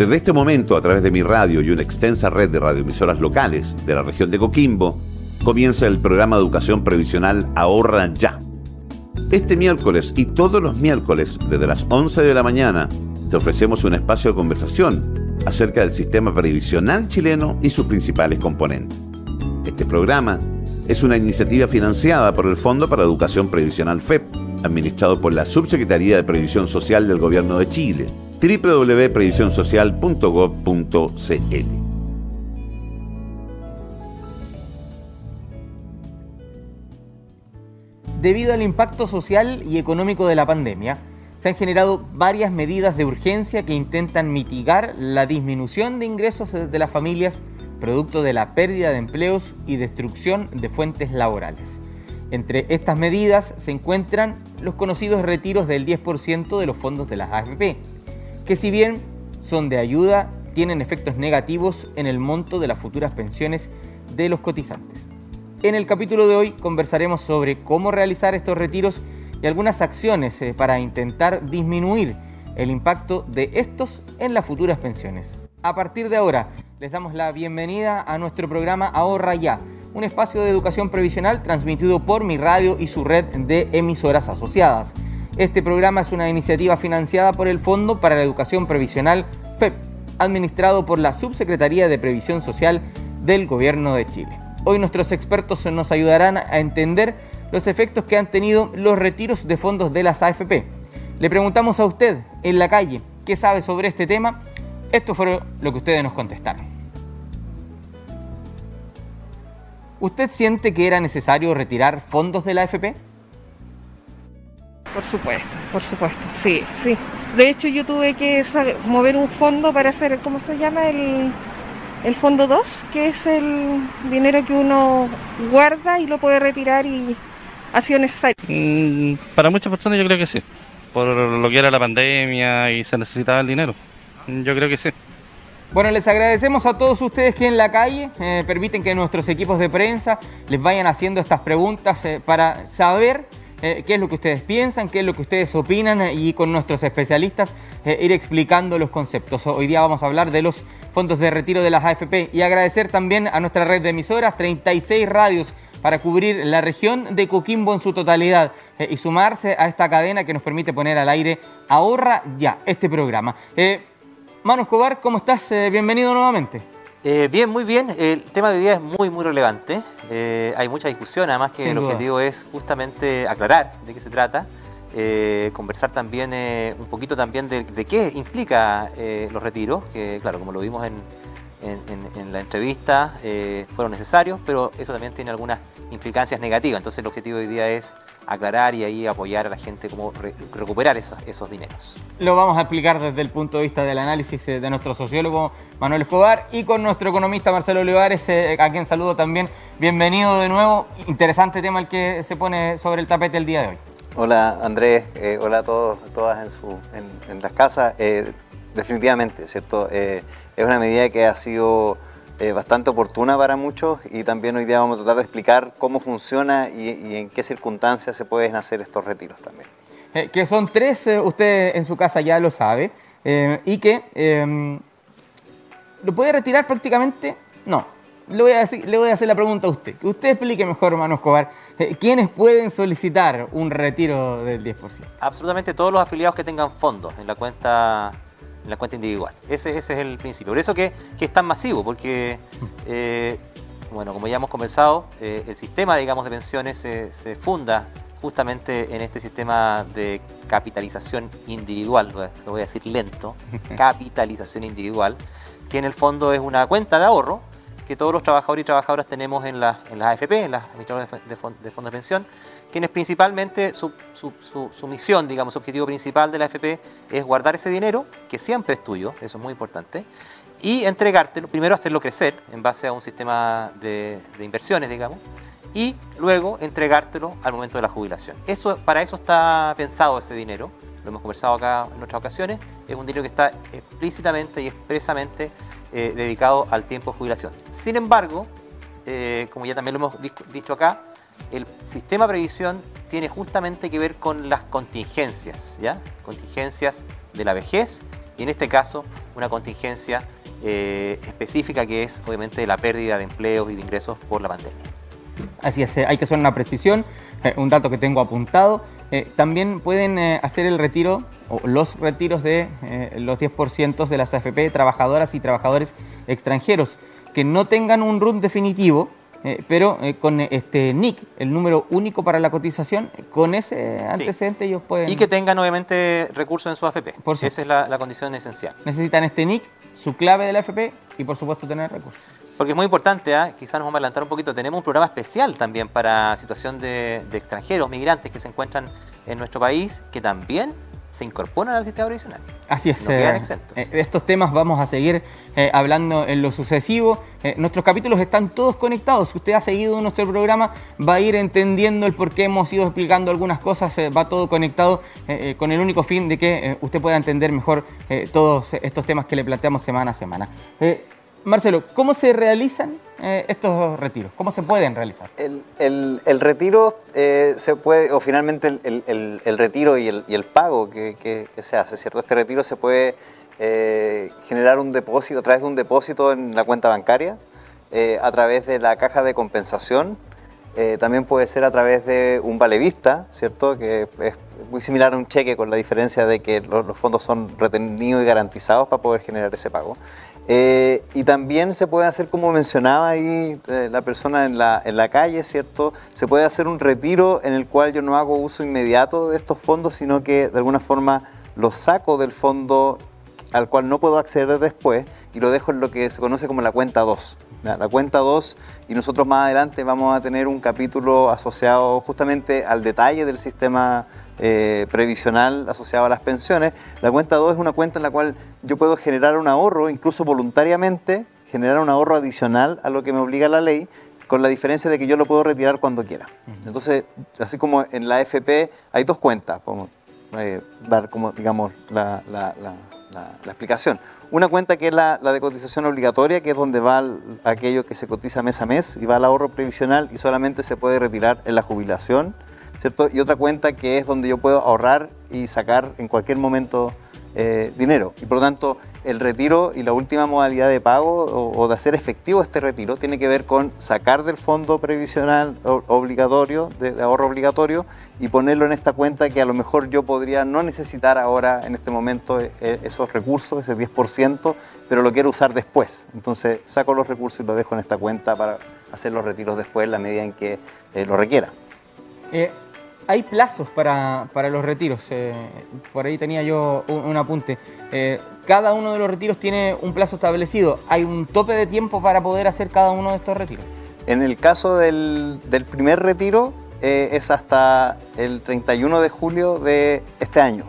Desde este momento, a través de mi radio y una extensa red de radioemisoras locales de la región de Coquimbo, comienza el programa de educación previsional Ahorra Ya. Este miércoles y todos los miércoles, desde las 11 de la mañana, te ofrecemos un espacio de conversación acerca del sistema previsional chileno y sus principales componentes. Este programa es una iniciativa financiada por el Fondo para Educación Previsional FEP, administrado por la Subsecretaría de Previsión Social del Gobierno de Chile www.previsionsocial.gov.cl. Debido al impacto social y económico de la pandemia, se han generado varias medidas de urgencia que intentan mitigar la disminución de ingresos de las familias producto de la pérdida de empleos y destrucción de fuentes laborales. Entre estas medidas se encuentran los conocidos retiros del 10% de los fondos de las AFP, que si bien son de ayuda, tienen efectos negativos en el monto de las futuras pensiones de los cotizantes. En el capítulo de hoy conversaremos sobre cómo realizar estos retiros y algunas acciones eh, para intentar disminuir el impacto de estos en las futuras pensiones. A partir de ahora, les damos la bienvenida a nuestro programa Ahorra Ya, un espacio de educación previsional transmitido por mi radio y su red de emisoras asociadas. Este programa es una iniciativa financiada por el Fondo para la Educación Previsional FEP, administrado por la Subsecretaría de Previsión Social del Gobierno de Chile. Hoy nuestros expertos nos ayudarán a entender los efectos que han tenido los retiros de fondos de las AFP. Le preguntamos a usted en la calle qué sabe sobre este tema. Esto fue lo que ustedes nos contestaron. ¿Usted siente que era necesario retirar fondos de la AFP? Por supuesto, por supuesto, sí, sí. De hecho, yo tuve que mover un fondo para hacer, ¿cómo se llama? El, el fondo 2, que es el dinero que uno guarda y lo puede retirar y ha sido necesario. Mm, para muchas personas yo creo que sí, por lo que era la pandemia y se necesitaba el dinero. Yo creo que sí. Bueno, les agradecemos a todos ustedes que en la calle eh, permiten que nuestros equipos de prensa les vayan haciendo estas preguntas eh, para saber eh, qué es lo que ustedes piensan, qué es lo que ustedes opinan eh, y con nuestros especialistas eh, ir explicando los conceptos. Hoy día vamos a hablar de los fondos de retiro de las AFP y agradecer también a nuestra red de emisoras, 36 radios para cubrir la región de Coquimbo en su totalidad y sumarse a esta cadena que nos permite poner al aire Ahorra ya este programa. Manu Escobar, ¿cómo estás? bienvenido nuevamente. Eh, bien, muy bien. El tema de hoy día es muy, muy relevante. Eh, hay mucha discusión, además que el objetivo es justamente aclarar de qué se trata, eh, conversar también un poquito también de, de qué implica los retiros, que claro, como lo vimos en, en, la entrevista, fueron necesarios, pero eso también tiene algunas implicancias negativas. Entonces el objetivo hoy día es aclarar y ahí apoyar a la gente cómo recuperar esos, esos dineros. Lo vamos a explicar desde el punto de vista del análisis eh, de nuestro sociólogo Manuel Escobar y con nuestro economista Marcelo Olivares, eh, a quien saludo también. Bienvenido de nuevo. Interesante tema el que se pone sobre el tapete el día de hoy. Hola Andrés, hola a todos, todas en, su, en, las casas. definitivamente, ¿cierto? es una medida que ha sido eh, bastante oportuna para muchos y también hoy día vamos a tratar de explicar cómo funciona y, en qué circunstancias se pueden hacer estos retiros también. Eh, que son tres, eh, usted en su casa ya lo sabe, y que em, lo puede retirar prácticamente, no. Le voy, a decir, le voy a hacer la pregunta a usted. Que usted explique mejor, hermano Escobar, ¿quiénes pueden solicitar un retiro del 10%? Absolutamente todos los afiliados que tengan fondos en la cuenta en la cuenta individual. Ese, ese es el principio. Por eso que, que es tan masivo, porque, eh, bueno, como ya hemos conversado, eh, el sistema, digamos, de pensiones se, se, funda justamente en este sistema de capitalización individual, lo voy a decir lento, capitalización individual, que en el fondo es una cuenta de ahorro que todos los trabajadores y trabajadoras tenemos en, la, en las AFP, en las administradoras de, fondos de pensión, quienes principalmente su, misión, digamos, su objetivo principal de la AFP es guardar ese dinero, que siempre es tuyo, eso es muy importante, y entregártelo, primero hacerlo crecer en base a un sistema de, inversiones, digamos, y luego entregártelo al momento de la jubilación. Eso, para eso está pensado ese dinero, lo hemos conversado acá en otras ocasiones, es un dinero que está explícitamente y expresamente eh, dedicado al tiempo de jubilación. Sin embargo, eh, como ya también lo hemos dicho acá, el sistema de previsión tiene justamente que ver con las contingencias, ¿ya? Contingencias de la vejez y en este caso una contingencia eh, específica que es obviamente la pérdida de empleos y de ingresos por la pandemia. Así es, eh, hay que hacer una precisión, eh, un dato que tengo apuntado. también pueden hacer el retiro o los retiros de los 10% de las AFP trabajadoras y trabajadores extranjeros que no tengan un RUT definitivo, pero con este NIC, el número único para la cotización, con ese antecedente ellos pueden... Y que tengan obviamente recursos en su AFP. Por Esa es la, la, condición esencial. Necesitan este NIC su clave de la FP y por supuesto tener recursos. Porque es muy importante, ¿eh? quizás nos vamos a adelantar un poquito, tenemos un programa especial también para situación de, extranjeros, migrantes que se encuentran en nuestro país, que también se incorporan al sistema previsional. Así es. No quedan eh, exentos. Eh, de estos temas vamos a seguir eh, hablando en lo sucesivo. nuestros capítulos están todos conectados. Si usted ha seguido nuestro programa, va a ir entendiendo el por qué hemos ido explicando algunas cosas. va todo conectado con el único fin de que usted pueda entender mejor todos estos temas que le planteamos semana a semana. Marcelo, ¿cómo se realizan eh, estos retiros? ¿Cómo se pueden realizar? El, retiro eh, se puede, o finalmente el, retiro y el, pago que, se hace, ¿cierto? Este retiro se puede eh, generar un depósito, a través de un depósito en la cuenta bancaria, a través de la caja de compensación, también puede ser a través de un vale vista, ¿cierto? Que es muy similar a un cheque con la diferencia de que los fondos son retenidos y garantizados para poder generar ese pago. Eh, y también se puede hacer, como mencionaba ahí eh, la persona en la, en la calle, ¿cierto? Se puede hacer un retiro en el cual yo no hago uso inmediato de estos fondos, sino que de alguna forma los saco del fondo al cual no puedo acceder después y lo dejo en lo que se conoce como la cuenta 2. La cuenta 2 y nosotros más adelante vamos a tener un capítulo asociado justamente al detalle del sistema eh, previsional asociado a las pensiones. La cuenta 2 es una cuenta en la cual yo puedo generar un ahorro, incluso voluntariamente, generar un ahorro adicional a lo que me obliga la ley, con la diferencia de que yo lo puedo retirar cuando quiera. Entonces, así como en la FP hay dos cuentas, podemos eh, dar como, digamos, la, explicación. Una cuenta que es la, de cotización obligatoria, que es donde va aquello que se cotiza mes a mes y va al ahorro previsional y solamente se puede retirar en la jubilación y otra cuenta que es donde yo puedo ahorrar y sacar en cualquier momento eh, dinero. Y por lo tanto, el retiro y la última modalidad de pago o, de hacer efectivo este retiro tiene que ver con sacar del fondo previsional obligatorio, de, ahorro obligatorio, y ponerlo en esta cuenta que a lo mejor yo podría no necesitar ahora, en este momento, eh, esos recursos, ese 10%, pero lo quiero usar después. Entonces, saco los recursos y los dejo en esta cuenta para hacer los retiros después, en la medida en que eh, lo requiera hay plazos para, los retiros. Eh, por ahí tenía yo un, apunte. Eh, cada uno de los retiros tiene un plazo establecido. ¿Hay un tope de tiempo para poder hacer cada uno de estos retiros? En el caso del, primer retiro eh, es hasta el 31 de julio de este año.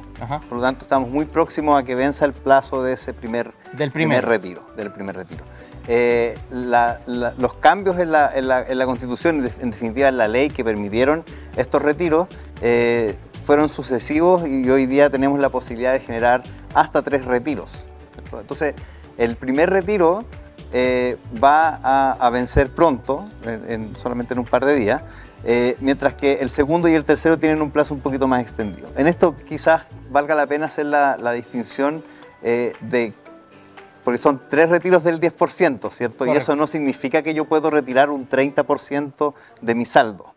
Por lo tanto, estamos muy próximos a que venza el plazo de ese primer, del primer. retiro. Del primer retiro. Eh, los cambios en la, Constitución, en definitiva en la ley que permitieron estos retiros, eh, fueron sucesivos y hoy día tenemos la posibilidad de generar hasta tres retiros. Entonces, el primer retiro eh, va a, vencer pronto, solamente en un par de días, mientras que el segundo y el tercero tienen un plazo un poquito más extendido. En esto quizás valga la pena hacer la, la distinción de porque son tres retiros del 10%, ¿cierto? Y eso no significa que yo puedo retirar un 30% de mi saldo.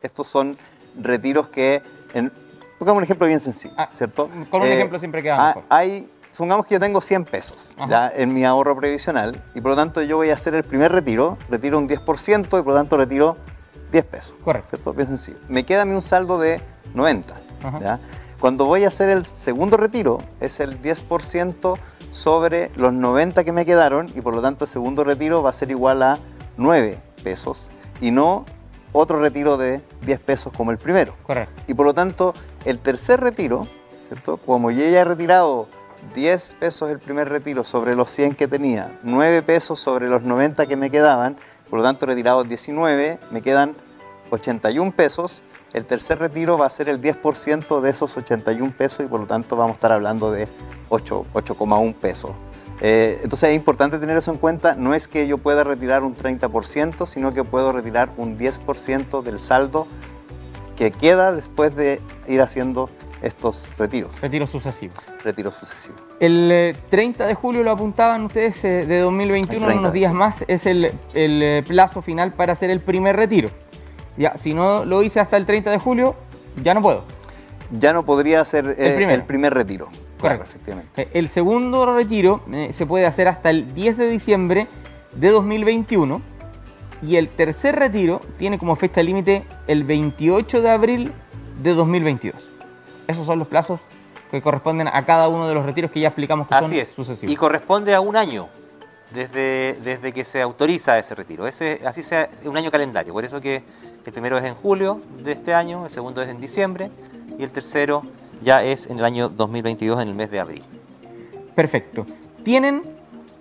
Estos son retiros que, en, pongamos un ejemplo bien sencillo, ah, ¿cierto? Con un eh, ejemplo siempre queda mejor. Hay, supongamos que yo tengo 100 pesos en mi ahorro previsional y por lo tanto yo voy a hacer el primer retiro, retiro un 10% y por lo tanto retiro 10 pesos. Correcto. ¿Cierto? Bien sencillo. Me queda a mí un saldo de 90. Cuando voy a hacer el segundo retiro, es el 10% sobre los 90 que me quedaron y por lo tanto el segundo retiro va a ser igual a 9 pesos y no otro retiro de 10 pesos como el primero. Correcto. Y por lo tanto el tercer retiro, ¿cierto? Como yo ya he retirado 10 pesos el primer retiro sobre los 100 que tenía, 9 pesos sobre los 90 que me quedaban, por lo tanto retirado 19, me quedan 81 pesos. El tercer retiro va a ser el 10% de esos 81 pesos y por lo tanto vamos a estar hablando de 8,1 pesos. Eh, entonces es importante tener eso en cuenta. No es que yo pueda retirar un 30%, sino que puedo retirar un 10% del saldo que queda después de ir haciendo estos retiros. Retiros sucesivos. Retiros sucesivos. El eh, 30 de julio lo apuntaban ustedes eh, de 2021, El 30 unos días más, es el, el, eh, plazo final para hacer el primer retiro. Ya, si no lo hice hasta el 30 de julio, ya no puedo. Ya no podría eh, el, primero. primer retiro. Correcto. efectivamente. Eh, El segundo retiro eh, se puede hacer hasta el 10 de diciembre de 2021 y el tercer retiro tiene como fecha límite el 28 de abril de 2022. Esos son los plazos que corresponden a cada uno de los retiros que ya explicamos que son Así es. sucesivos. Y corresponde a un año desde, desde que se autoriza ese retiro. Ese, así sea un año calendario. Por eso que el primero es en julio de este año, el segundo es en diciembre y el tercero ya es en el año 2022, en el mes de abril. Perfecto. Tienen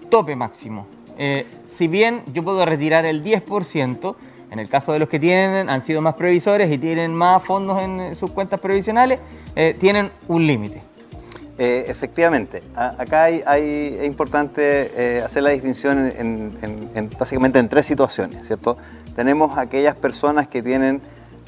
tope máximo. Eh, si bien yo puedo retirar el 10%, en el caso de los que tienen, han sido más previsores y tienen más fondos en eh, sus cuentas previsionales, eh, tienen un límite. Eh, efectivamente, A- acá hay, hay- es importante eh, hacer la distinción en, en- en- en- básicamente en tres situaciones, ¿cierto? Tenemos aquellas personas que tienen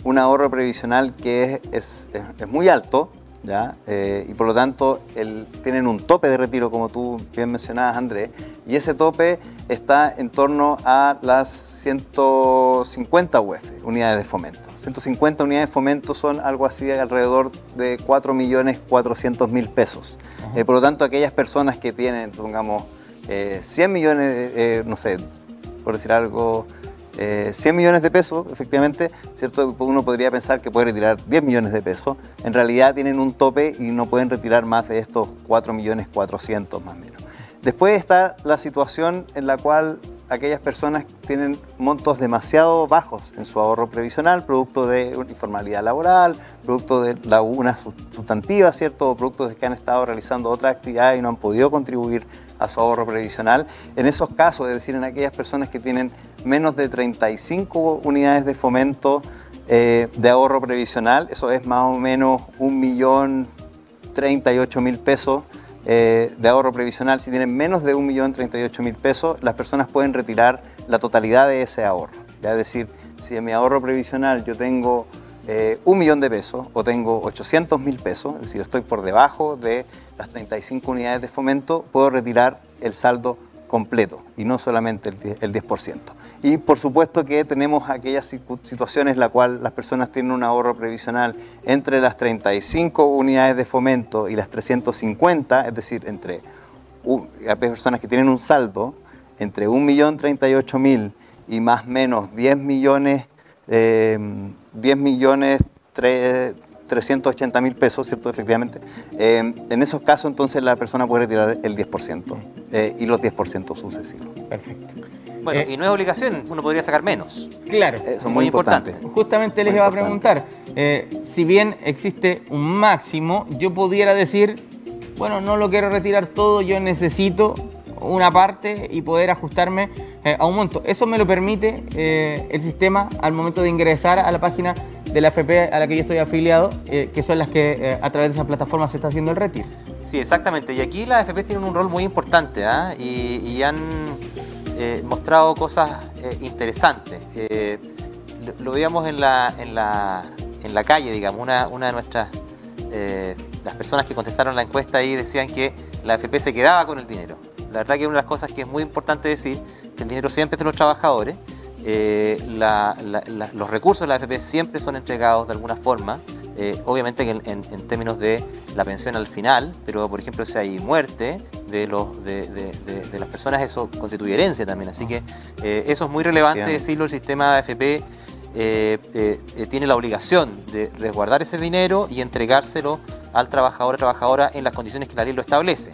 un ahorro previsional que es, es- es- es muy alto, ¿ya? Eh, y por lo tanto el- tienen un tope de retiro, como tú bien mencionabas, Andrés, y ese tope está en torno a las 150 UF, unidades de fomento. 150 unidades de fomento son algo así alrededor de 4.400.000 pesos. Eh, por lo tanto, aquellas personas que tienen, supongamos, eh, 100 millones, eh, no sé, por decir algo, eh, 100 millones de pesos, efectivamente, ¿cierto? Uno podría pensar que puede retirar 10 millones de pesos. En realidad tienen un tope y no pueden retirar más de estos 4 millones 400 más o menos. Después está la situación en la cual aquellas personas tienen montos demasiado bajos en su ahorro previsional, producto de informalidad laboral, producto de lagunas sus- sustantivas, ¿cierto? O producto de que han estado realizando otras actividades y no han podido contribuir a su ahorro previsional. En esos casos, es decir, en aquellas personas que tienen menos de 35 unidades de fomento eh, de ahorro previsional, eso es más o menos un millón 38 mil pesos eh, de ahorro previsional. Si tienen menos de 1.038.000 pesos, las personas pueden retirar la totalidad de ese ahorro. Es decir, si en mi ahorro previsional yo tengo eh, un millón de pesos o tengo 800.000 pesos, es decir, estoy por debajo de las 35 unidades de fomento, puedo retirar el saldo completo y no solamente el 10%. el 10%. Y por supuesto que tenemos aquellas situ- situaciones en las cuales las personas tienen un ahorro previsional entre las 35 unidades de fomento y las 350, es decir, entre personas que tienen un saldo entre 1.038.000 y más o menos 10 millones, eh, 10 millones 380 mil pesos, ¿cierto? Efectivamente. Eh, en esos casos, entonces, la persona puede retirar el 10% eh, y los 10% sucesivos. Perfecto. Bueno, Eh, y no es obligación, uno podría sacar menos. Claro. Eso es Muy muy importante. importante. Justamente les Muy iba a preguntar, eh, si bien existe un máximo, yo pudiera decir, bueno, no lo quiero retirar todo, yo necesito una parte y poder ajustarme eh, a un monto. Eso me lo permite eh, el sistema al momento de ingresar a la página de la FP a la que yo estoy afiliado, eh, que son las que eh, a través de esa plataforma se está haciendo el retiro. Sí, exactamente. Y aquí las AFP tienen un rol muy importante ¿ah? y, han eh, mostrado cosas interesantes. Lo, veíamos en la, en, la, en la calle, digamos, una, una de nuestras, las personas que contestaron la encuesta ahí decían que la AFP se quedaba con el dinero. La verdad que una de las cosas que es muy importante decir, que el dinero siempre es de los trabajadores, eh, la- la- la- los recursos de la AFP siempre son entregados de alguna forma, eh, obviamente en, en- en términos de la pensión al final, pero por ejemplo si hay muerte de, los, de, de- de- de las personas, eso constituye herencia también. Así que eh, eso es muy relevante decirlo, el sistema de AFP tiene la obligación de resguardar ese dinero y entregárselo al trabajador o trabajadora en las condiciones que la ley lo establece.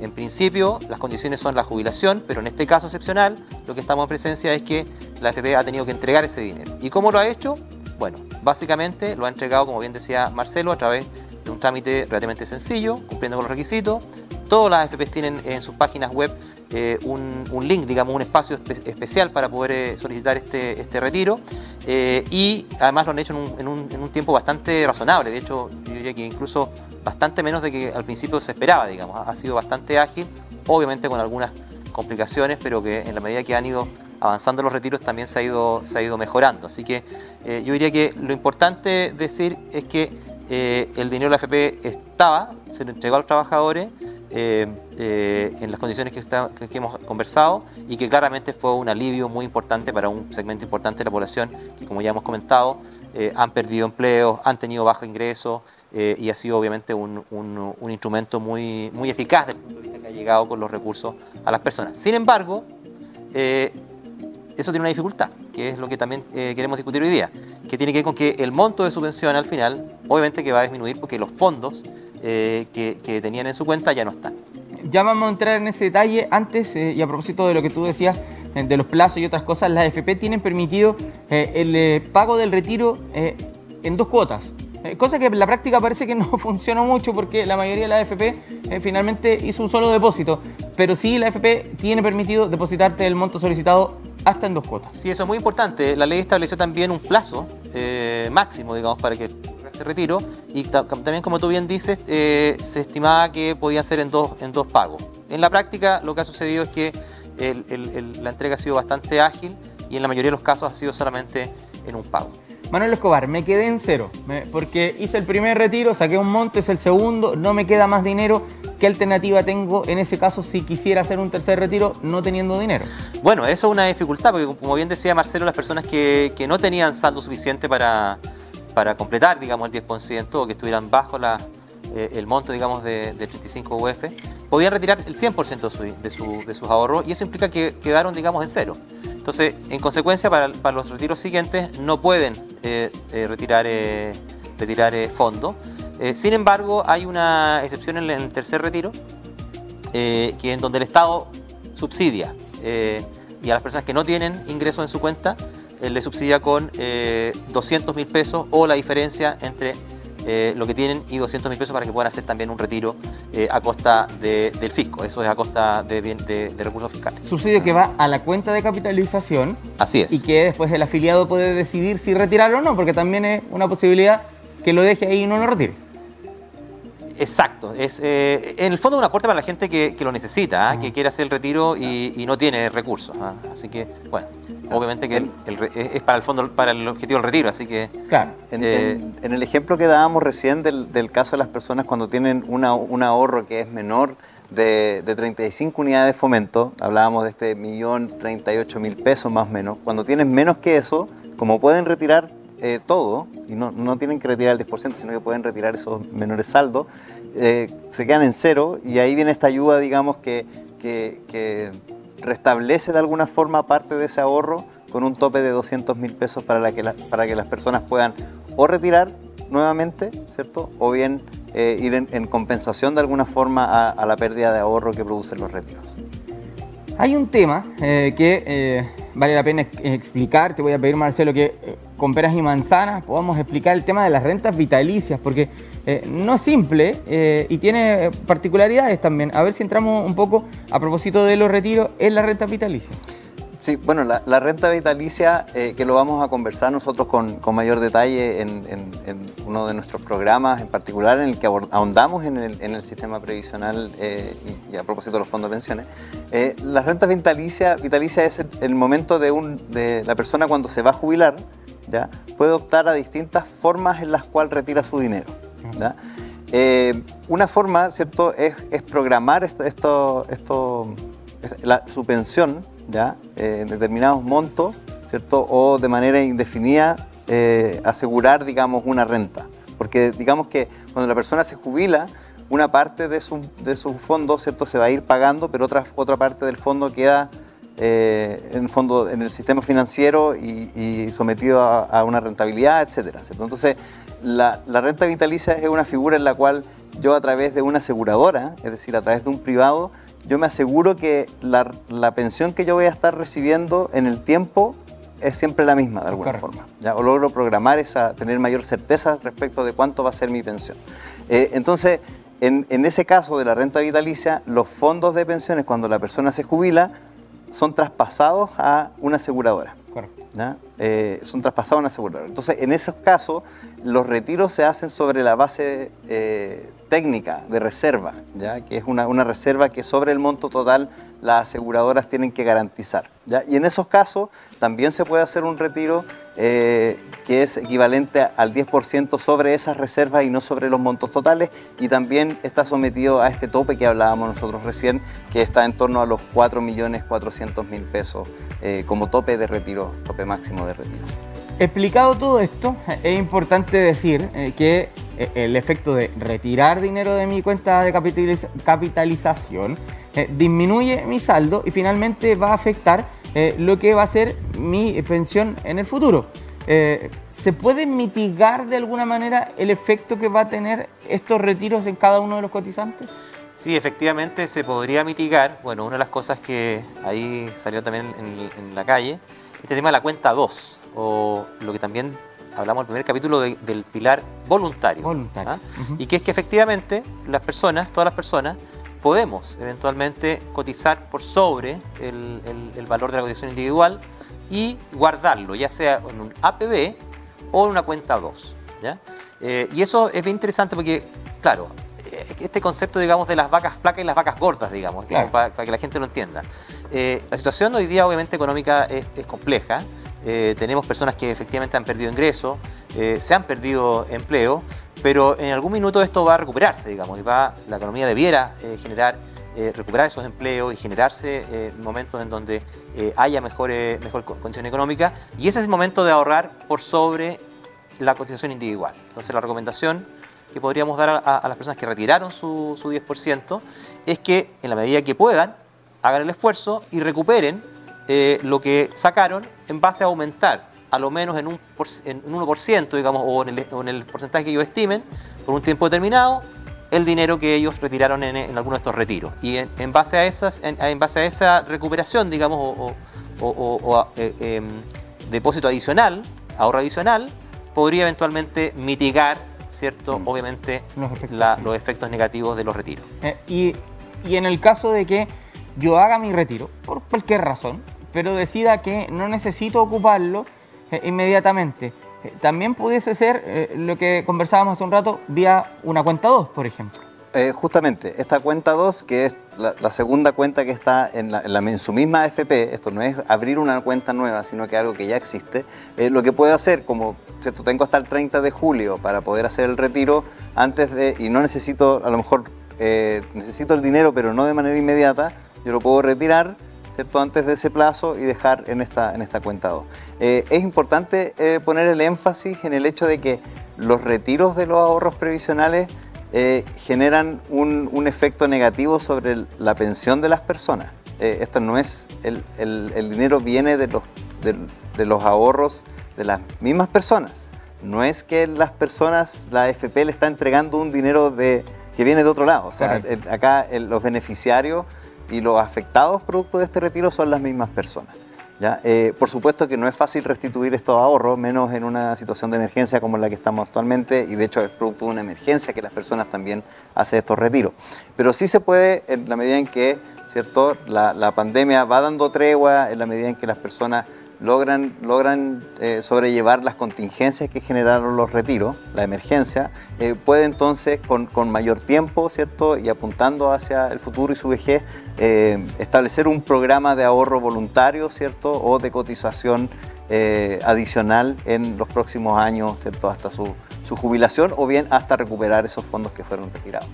En principio, las condiciones son la jubilación, pero en este caso excepcional, lo que estamos en presencia es que la AFP ha tenido que entregar ese dinero. ¿Y cómo lo ha hecho? Bueno, básicamente lo ha entregado, como bien decía Marcelo, a través de un trámite relativamente sencillo, cumpliendo con los requisitos. Todas las AFP tienen en sus páginas web eh, un, un link, digamos, un espacio espe- especial para poder eh, solicitar este, este retiro. Eh, y además lo han hecho en un, en un- en un tiempo bastante razonable. De hecho, yo diría que incluso bastante menos de que al principio se esperaba, digamos. Ha sido bastante ágil, obviamente con algunas complicaciones, pero que en la medida que han ido avanzando los retiros también se ha ido, se ha ido mejorando. Así que eh, yo diría que lo importante decir es que eh, el dinero de la AFP estaba, se le entregó a los trabajadores eh, eh, en las condiciones que, hemos conversado y que claramente fue un alivio muy importante para un segmento importante de la población que, como ya hemos comentado, han perdido empleos, han tenido bajo ingreso y ha sido obviamente un, instrumento muy, muy eficaz que ha llegado con los recursos a las personas. Sin embargo, eso tiene una dificultad, que es lo que también eh, queremos discutir hoy día, que tiene que ver con que el monto de subvención al final, obviamente que va a disminuir porque los fondos eh, que, tenían en su cuenta ya no están. Ya vamos a entrar en ese detalle antes, eh, y a propósito de lo que tú decías, de los plazos y otras cosas, las AFP tienen permitido el pago del retiro en dos cuotas. Cosa que en la práctica parece que no funcionó mucho porque la mayoría de las AFP finalmente hizo un solo depósito. Pero sí la AFP tiene permitido depositarte el monto solicitado hasta en dos cuotas. Sí, eso es muy importante. La ley estableció también un plazo eh, máximo, digamos, para que este retiro y también, como tú bien dices, eh, se estimaba que podía ser en dos, en dos pagos. En la práctica, lo que ha sucedido es que la entrega ha sido bastante ágil y en la mayoría de los casos ha sido solamente en un pago. Manuel Escobar, me quedé en cero, porque hice el primer retiro, saqué un monto, es el segundo, no me queda más dinero. ¿Qué alternativa tengo en ese caso si quisiera hacer un tercer retiro no teniendo dinero? Bueno, eso es una dificultad, porque como bien decía Marcelo, las personas que, no tenían saldo suficiente para, para completar, digamos, el 10% o que estuvieran bajo la, eh, el monto, digamos, de, 35 UF, podían retirar el 100% de, sus ahorros y eso implica que quedaron, digamos, en cero. Entonces, en consecuencia, para, los retiros siguientes no pueden eh, eh, retirar, retirar fondos. sin embargo, hay una excepción en el tercer retiro, que en donde el Estado subsidia y a las personas que no tienen ingresos en su cuenta, le subsidia con 200 mil pesos o la diferencia entre eh, lo que tienen y 200 mil pesos para que puedan hacer también un retiro eh, a costa del fisco. Eso es a costa de, de, recursos fiscales. Subsidio que va a la cuenta de capitalización. Así es. Y que después el afiliado puede decidir si retirarlo o no, porque también es una posibilidad que lo deje ahí y no lo retire. Exacto, es eh, en el fondo un aporte para la gente que, lo necesita, ¿ah? que quiere hacer el retiro y, no tiene recursos. ¿ah? Así que, bueno, obviamente que es para el fondo, para el objetivo del retiro, así que... Claro, en, eh, el ejemplo que dábamos recién del, caso de las personas cuando tienen un ahorro que es menor de, 35 unidades de fomento, hablábamos de este millón 38 mil pesos más o menos, cuando tienen menos que eso, como pueden retirar eh, todo, y no, no, tienen que retirar el 10%, sino que pueden retirar esos menores saldos, eh, se quedan en cero y ahí viene esta ayuda, digamos, que, que, restablece de alguna forma parte de ese ahorro con un tope de 200 mil pesos para, que para que las personas puedan o retirar nuevamente, ¿cierto? O bien eh, ir en, compensación de alguna forma a, la pérdida de ahorro que producen los retiros. Hay un tema que vale la pena explicar, te voy a pedir Marcelo que con peras y manzanas podamos explicar el tema de las rentas vitalicias, porque eh, no es simple eh, y tiene particularidades también. A ver si entramos un poco a propósito de los retiros en la renta vitalicia. Sí, bueno, la, renta vitalicia, eh, que lo vamos a conversar nosotros con, mayor detalle en, uno de nuestros programas en particular, en el que ahondamos en el, sistema previsional y, a propósito de los fondos de pensiones. la renta vitalicia, vitalicia es el, momento de, un, de la persona cuando se va a jubilar, puede optar a distintas formas en las cuales retira su dinero. Eh, una forma, ¿cierto?, es, programar esto, esto, su pensión ¿ya? Eh, en determinados montos, ¿cierto?, o de manera indefinida eh, asegurar, digamos, una renta. Porque digamos que cuando la persona se jubila, una parte de su, de fondo, ¿cierto?, se va a ir pagando, pero otra, otra parte del fondo queda eh, en fondo en el sistema financiero y, sometido a, una rentabilidad, etcétera. Entonces, la, renta vitalicia es una figura en la cual yo a través de una aseguradora, es decir, a través de un privado, yo me aseguro que la, pensión que yo voy a estar recibiendo en el tiempo es siempre la misma de alguna forma. ¿ya? O logro programar esa, tener mayor certeza respecto de cuánto va a ser mi pensión. Eh, entonces, en, en, ese caso de la renta vitalicia, los fondos de pensiones cuando la persona se jubila son traspasados a una aseguradora. Correcto. Eh, son traspasados a una aseguradora. Entonces, en esos casos, los retiros se hacen sobre la base eh, técnica de reserva, ¿ya? que es una, reserva que sobre el monto total las aseguradoras tienen que garantizar. ¿ya? Y en esos casos también se puede hacer un retiro eh, que es equivalente al 10% sobre esas reservas y no sobre los montos totales, y también está sometido a este tope que hablábamos nosotros recién, que está en torno a los 4.400.000 pesos como tope de retiro, tope máximo de retiro. Explicado todo esto, es importante decir eh, que eh, el efecto de retirar dinero de mi cuenta de capitaliz- capitalización eh, disminuye mi saldo y finalmente va a afectar eh, lo que va a ser mi pensión en el futuro. Eh, ¿Se puede mitigar de alguna manera el efecto que va a tener estos retiros en cada uno de los cotizantes? Sí, efectivamente se podría mitigar. Bueno, una de las cosas que ahí salió también en, en la calle, este tema de la cuenta 2, o lo que también hablamos en el primer capítulo de- del pilar voluntario. Voluntario. ¿ah? Y que es que efectivamente las personas, todas las personas, podemos eventualmente cotizar por sobre el, el- el valor de la cotización individual y guardarlo, ya sea en un APB o en una cuenta 2. ¿ya? Eh, y eso es bien interesante porque, claro, este concepto, digamos, de las vacas flacas y las vacas gordas, digamos, Claro. para, para que la gente lo entienda. Eh, la situación hoy día, obviamente, económica es, es compleja. Eh, tenemos personas que efectivamente han perdido ingresos, eh, se han perdido empleo, pero en algún minuto esto va a recuperarse, digamos, y va, la economía debiera eh, generar, eh, recuperar esos empleos y generarse eh, momentos en donde eh, haya mejor, eh, mejor co- condición económica, y ese es el momento de ahorrar por sobre la cotización individual. Entonces la recomendación que podríamos dar a, las personas que retiraron su, su 10% es que en la medida que puedan, hagan el esfuerzo y recuperen eh, lo que sacaron en base a aumentar a lo menos en un, en un 1%, digamos, o en, el, porcentaje que ellos estimen, por un tiempo determinado, el dinero que ellos retiraron en, en alguno de estos retiros. Y en, base a esas, en, base a esa recuperación, digamos, o, o- eh, em, depósito adicional, ahorro adicional, podría eventualmente mitigar, ¿cierto? Obviamente, Los efectos. la- los efectos negativos de los retiros. Eh, y, y en el caso de que yo haga mi retiro, por cualquier razón, pero decida que no necesito ocuparlo eh, inmediatamente, eh, también pudiese ser lo que conversábamos hace un rato vía una cuenta 2, por ejemplo. Eh, justamente, esta cuenta 2, que es la, segunda cuenta que está en, la- su misma AFP, esto no es abrir una cuenta nueva, sino que algo que ya existe, eh, lo que puede hacer, como ¿cierto? tengo hasta el 30 de julio para poder hacer el retiro, antes de, y no necesito, a lo mejor eh, necesito el dinero, pero no de manera inmediata, yo lo puedo retirar. ¿cierto? antes de ese plazo y dejar en esta, en esta cuenta 2. Eh, es importante poner el énfasis en el hecho de que los retiros de los ahorros previsionales eh, generan un, un efecto negativo sobre el- la pensión de las personas. Eh, esto no es, el, el- el dinero viene de los, de, de los ahorros de las mismas personas. No es que las personas, la AFP le está entregando un dinero de, que viene de otro lado. O sea, el- acá el- los beneficiarios y los afectados producto de este retiro son las mismas personas. Eh, por supuesto que no es fácil restituir estos ahorros, menos en una situación de emergencia como la que estamos actualmente, y de hecho es producto de una emergencia que las personas también hacen estos retiros. Pero sí se puede, en la medida en que ¿cierto? La pandemia va dando tregua, en la medida en que las personas logran, logran eh, sobrellevar las contingencias que generaron los retiros, la emergencia, eh, puede entonces con, con mayor tiempo, ¿cierto? Y apuntando hacia el futuro y su vejez, eh, establecer un programa de ahorro voluntario, ¿cierto? O de cotización adicional en los próximos años, ¿cierto? Hasta su, su jubilación o bien hasta recuperar esos fondos que fueron retirados.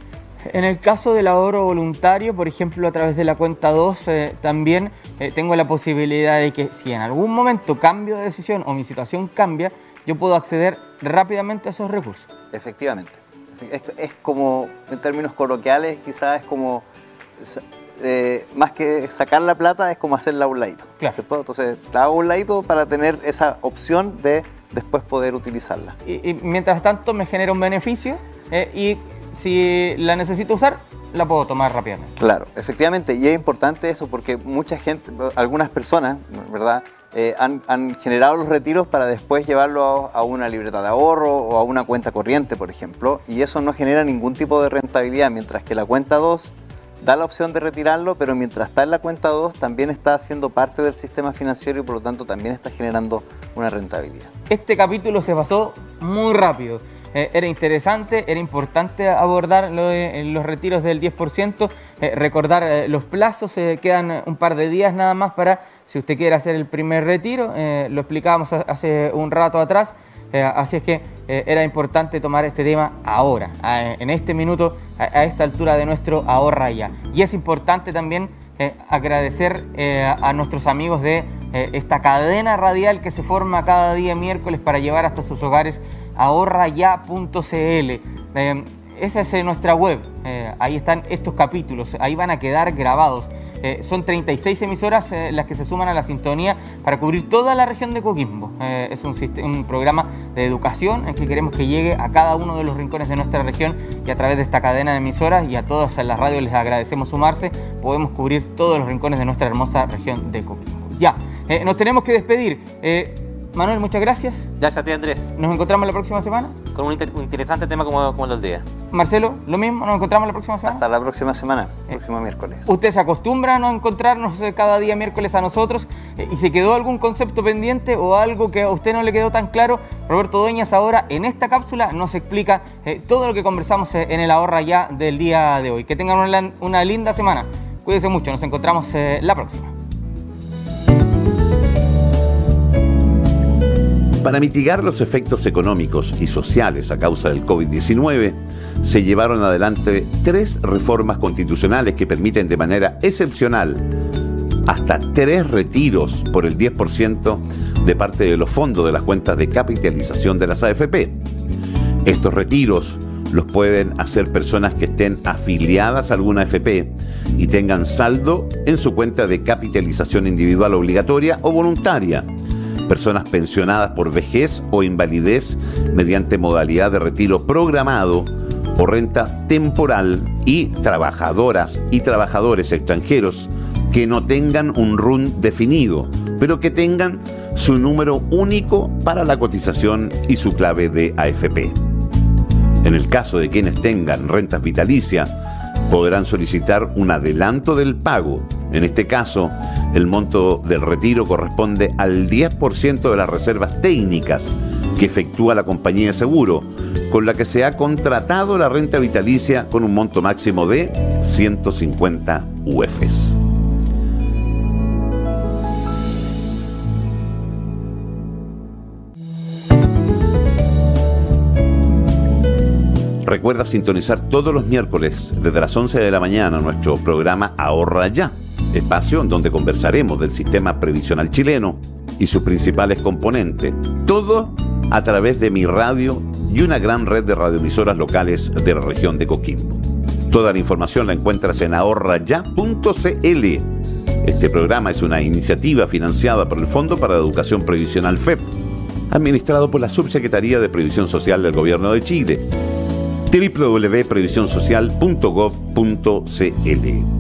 En el caso del ahorro voluntario, por ejemplo, a través de la cuenta 2, eh, también eh, tengo la posibilidad de que si en algún momento cambio de decisión o mi situación cambia, yo puedo acceder rápidamente a esos recursos. Efectivamente. Es, es como, en términos coloquiales, quizás es como, eh, más que sacar la plata, es como hacerla a un ladito. Claro. ¿cierto? Entonces, la hago a un ladito para tener esa opción de después poder utilizarla. Y, y mientras tanto me genera un beneficio y si la necesito usar, la puedo tomar rápidamente. Claro, efectivamente, y es importante eso porque mucha gente, algunas personas, ¿verdad? Eh, han, han generado los retiros para después llevarlo a, a una libreta de ahorro o a una cuenta corriente, por ejemplo, y eso no genera ningún tipo de rentabilidad, mientras que la cuenta 2 da la opción de retirarlo, pero mientras está en la cuenta 2 también está haciendo parte del sistema financiero y por lo tanto también está generando una rentabilidad. Este capítulo se pasó muy rápido. Eh, era interesante, era importante abordar los retiros del 10%, eh, recordar eh, los plazos, quedan un par de días nada más para si usted quiere hacer el primer retiro, lo explicábamos hace un rato atrás, así es que era importante tomar este tema ahora, en este minuto, a, esta altura de nuestro ahorra ya. Y es importante también agradecer a nuestros amigos de esta cadena radial que se forma cada día miércoles para llevar hasta sus hogares ahorraya.cl. Eh, esa es nuestra web, eh, ahí están estos capítulos, ahí van a quedar grabados. Eh, son 36 emisoras las que se suman a la sintonía para cubrir toda la región de Coquimbo. es un, un, programa de educación en que queremos que llegue a cada uno de los rincones de nuestra región y a través de esta cadena de emisoras y a todas las radios les agradecemos sumarse, podemos cubrir todos los rincones de nuestra hermosa región de Coquimbo. Ya, nos tenemos que despedir. Manuel, muchas gracias. Gracias a ti, Andrés. Nos encontramos la próxima semana. Con un, interesante tema como, como, el del día. Marcelo, lo mismo, nos encontramos la próxima semana. Hasta la próxima semana, eh, próximo miércoles. ¿Usted se acostumbra a no encontrarnos eh, cada día miércoles a nosotros? Eh, ¿Y se quedó algún concepto pendiente o algo que a usted no le quedó tan claro? Roberto Dueñas ahora en esta cápsula nos explica todo lo que conversamos en el ahorra ya del día de hoy. Que tengan una, una linda semana. Cuídense mucho, nos encontramos la próxima. Para mitigar los efectos económicos y sociales a causa del COVID-19, se llevaron adelante tres reformas constitucionales que permiten de manera excepcional hasta tres retiros por el 10% de parte de los fondos de las cuentas de capitalización de las AFP. Estos retiros los pueden hacer personas que estén afiliadas a alguna AFP y tengan saldo en su cuenta de capitalización individual obligatoria o voluntaria personas pensionadas por vejez o invalidez mediante modalidad de retiro programado o renta temporal y trabajadoras y trabajadores extranjeros que no tengan un RUN definido, pero que tengan su número único para la cotización y su clave de AFP. En el caso de quienes tengan rentas vitalicias, podrán solicitar un adelanto del pago. En este caso, el monto del retiro corresponde al 10% de las reservas técnicas que efectúa la compañía de seguro, con la que se ha contratado la renta vitalicia con un monto máximo de 150 UFs. Recuerda sintonizar todos los miércoles desde las 11 de la mañana nuestro programa Ahorra Ya, espacio en donde conversaremos del sistema previsional chileno y sus principales componentes. Todo a través de mi radio y una gran red de radioemisoras locales de la región de Coquimbo. Toda la información la encuentras en ahorraya.cl. Este programa es una iniciativa financiada por el Fondo para la Educación Previsional FEP, administrado por la Subsecretaría de Previsión Social del Gobierno de Chile www.previsionsocial.gov.cl.